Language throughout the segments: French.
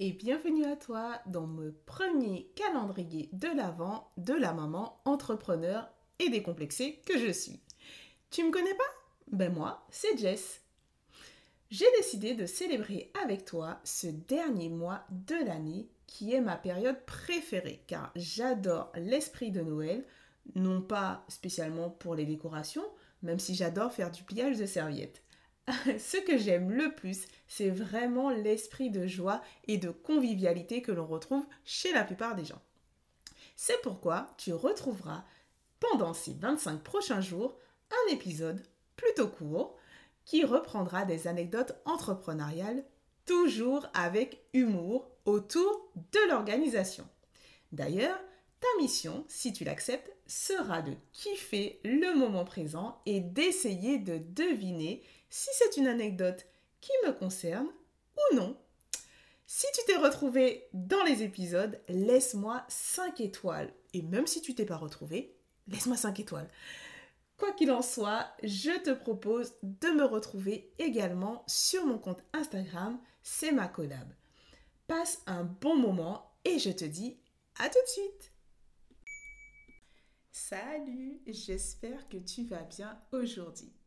et bienvenue à toi dans le premier calendrier de l'Avent de la maman entrepreneur et décomplexée que je suis. Tu me connais pas? Ben moi, c'est Jess. J'ai décidé de célébrer avec toi ce dernier mois de l'année qui est ma période préférée car j'adore l'esprit de Noël, non pas spécialement pour les décorations, même si j'adore faire du pliage de serviettes. Ce que j'aime le plus, c'est vraiment l'esprit de joie et de convivialité que l'on retrouve chez la plupart des gens. C'est pourquoi tu retrouveras pendant ces 25 prochains jours un épisode plutôt court qui reprendra des anecdotes entrepreneuriales, toujours avec humour, autour de l'organisation. D'ailleurs, ta mission, si tu l'acceptes, sera de kiffer le moment présent et d'essayer de deviner si c'est une anecdote qui me concerne ou non. Si tu t'es retrouvé dans les épisodes, laisse-moi 5 étoiles. Et même si tu t'es pas retrouvé, laisse-moi 5 étoiles. Quoi qu'il en soit, je te propose de me retrouver également sur mon compte Instagram, c'est ma collab. Passe un bon moment et je te dis à tout de suite. Salut, j'espère que tu vas bien aujourd'hui.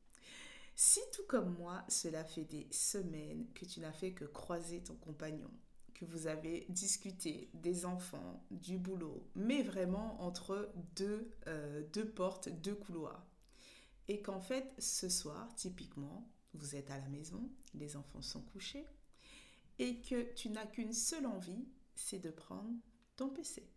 Si tout comme moi, cela fait des semaines que tu n'as fait que croiser ton compagnon, que vous avez discuté des enfants, du boulot, mais vraiment entre deux, euh, deux portes, deux couloirs, et qu'en fait, ce soir, typiquement, vous êtes à la maison, les enfants sont couchés, et que tu n'as qu'une seule envie, c'est de prendre ton PC.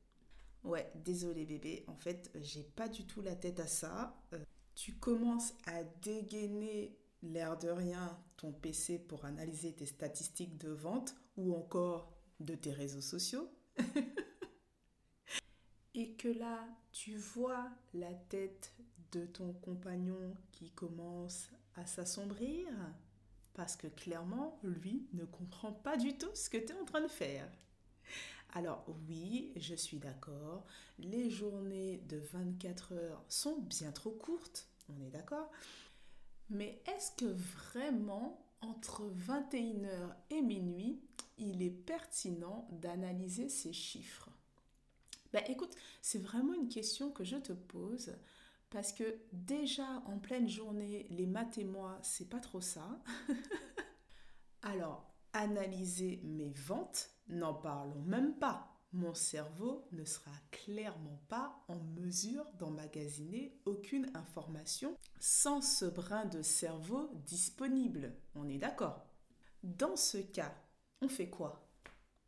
Ouais, désolé bébé, en fait, j'ai pas du tout la tête à ça. Euh, tu commences à dégainer l'air de rien ton PC pour analyser tes statistiques de vente ou encore de tes réseaux sociaux. et que là, tu vois la tête de ton compagnon qui commence à s'assombrir parce que clairement, lui ne comprend pas du tout ce que tu es en train de faire. Alors oui, je suis d'accord, les journées de 24 heures sont bien trop courtes, on est d'accord. Mais est-ce que vraiment, entre 21h et minuit, il est pertinent d'analyser ces chiffres? Ben, Écoute, c'est vraiment une question que je te pose parce que déjà en pleine journée, les maths et moi, c'est pas trop ça. Alors, analyser mes ventes, n'en parlons même pas. Mon cerveau ne sera clairement pas en mesure d'emmagasiner aucune information sans ce brin de cerveau disponible. On est d'accord? Dans ce cas, on fait quoi?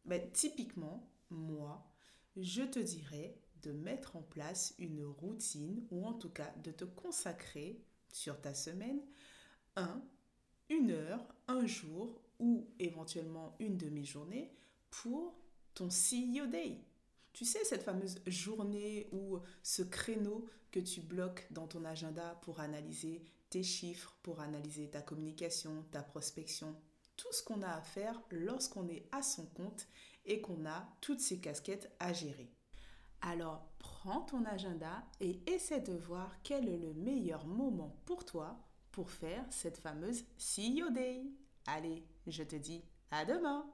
Ben, Typiquement, moi, je te dirais de mettre en place une routine ou en tout cas de te consacrer sur ta semaine un, une heure, un jour ou éventuellement une demi-journée pour ton CEO Day. Tu sais, cette fameuse journée ou ce créneau que tu bloques dans ton agenda pour analyser tes chiffres, pour analyser ta communication, ta prospection, tout ce qu'on a à faire lorsqu'on est à son compte et qu'on a toutes ces casquettes à gérer. Alors, prends ton agenda et essaie de voir quel est le meilleur moment pour toi pour faire cette fameuse CEO Day. Allez, je te dis à demain